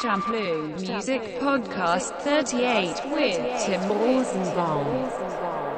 Champloo Music Podcast 38 with Tim Rosenbaum.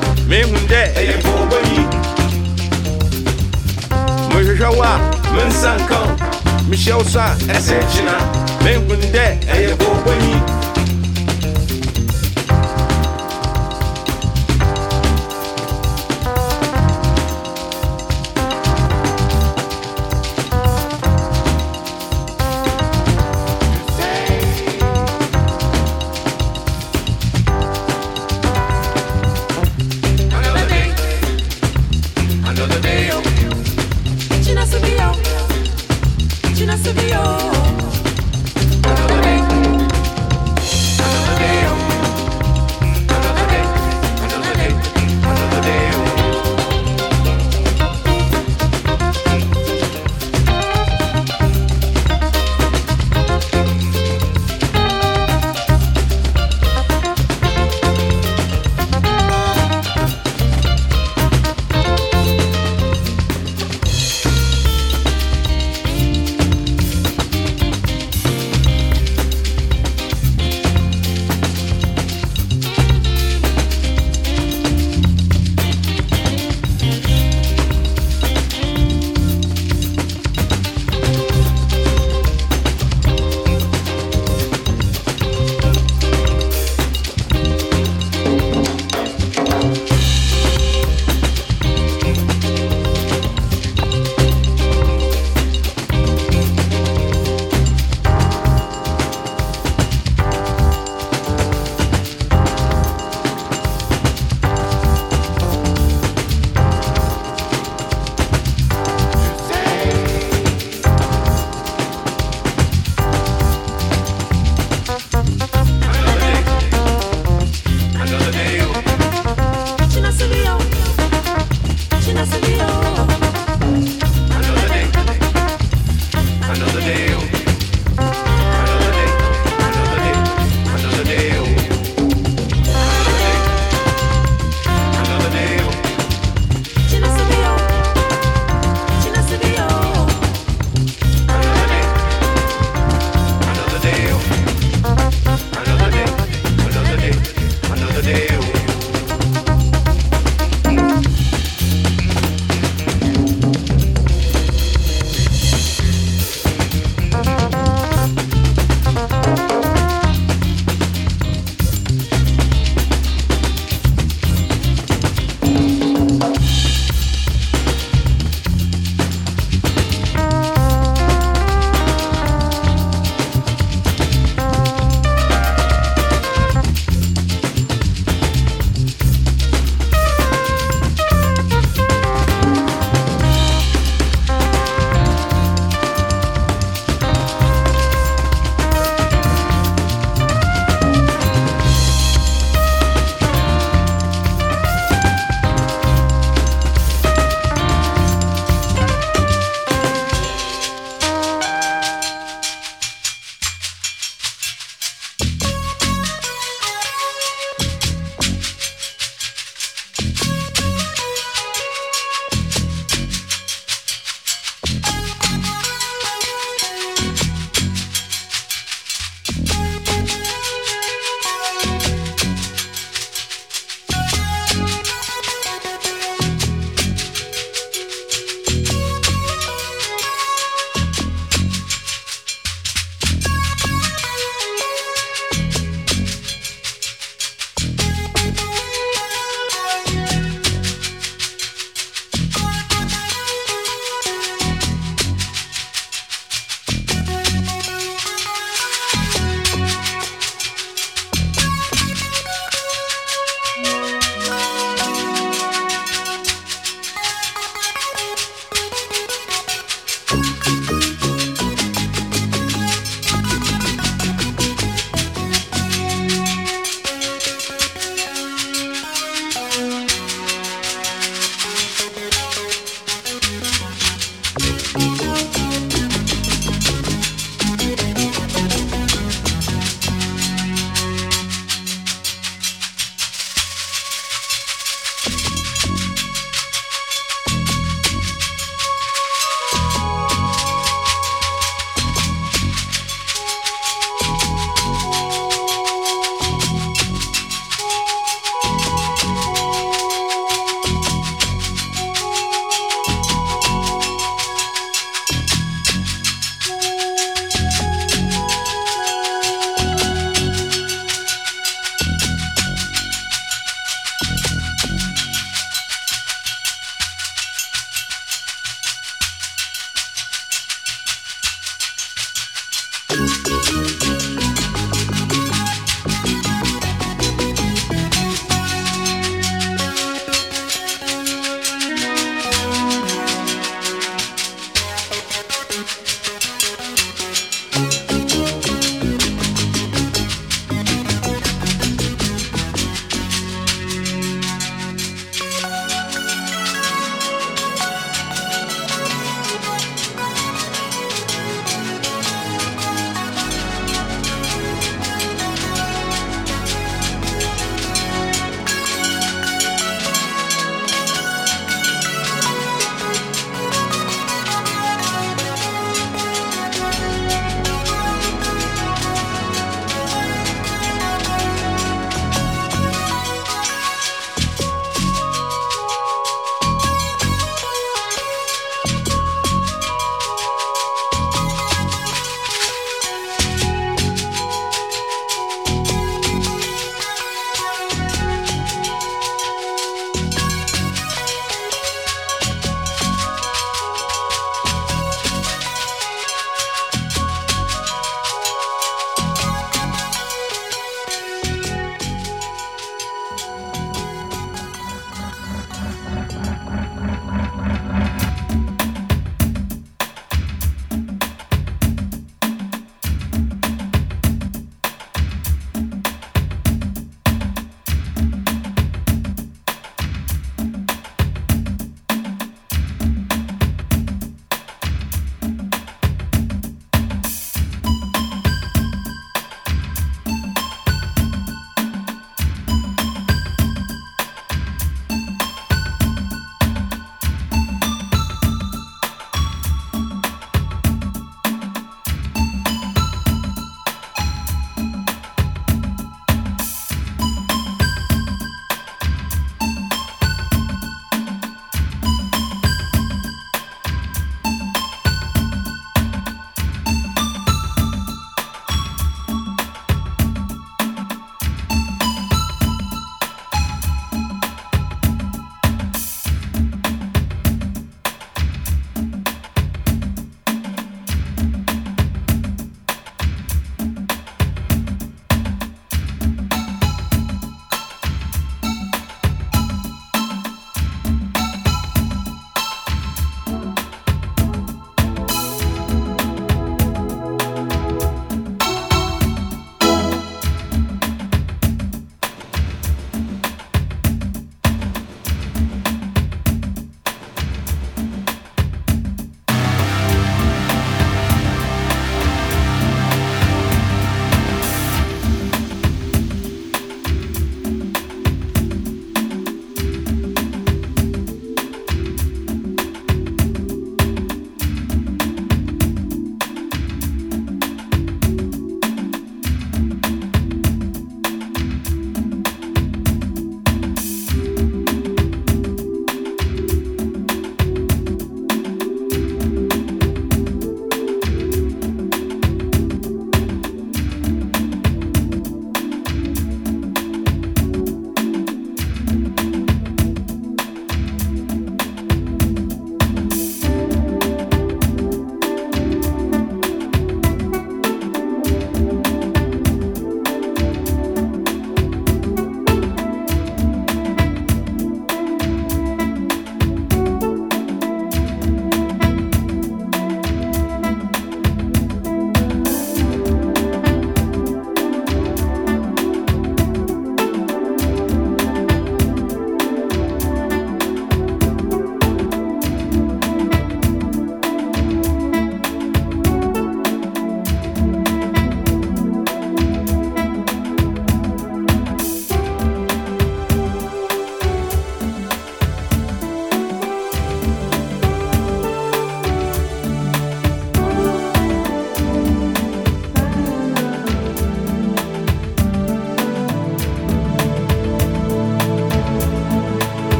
mehundɛ ɛyɛ mpɔwɔbɔ yi mehwehwɛ wo a mensa nka mehyɛ wo so a ɛsɛ ɛyɛ yi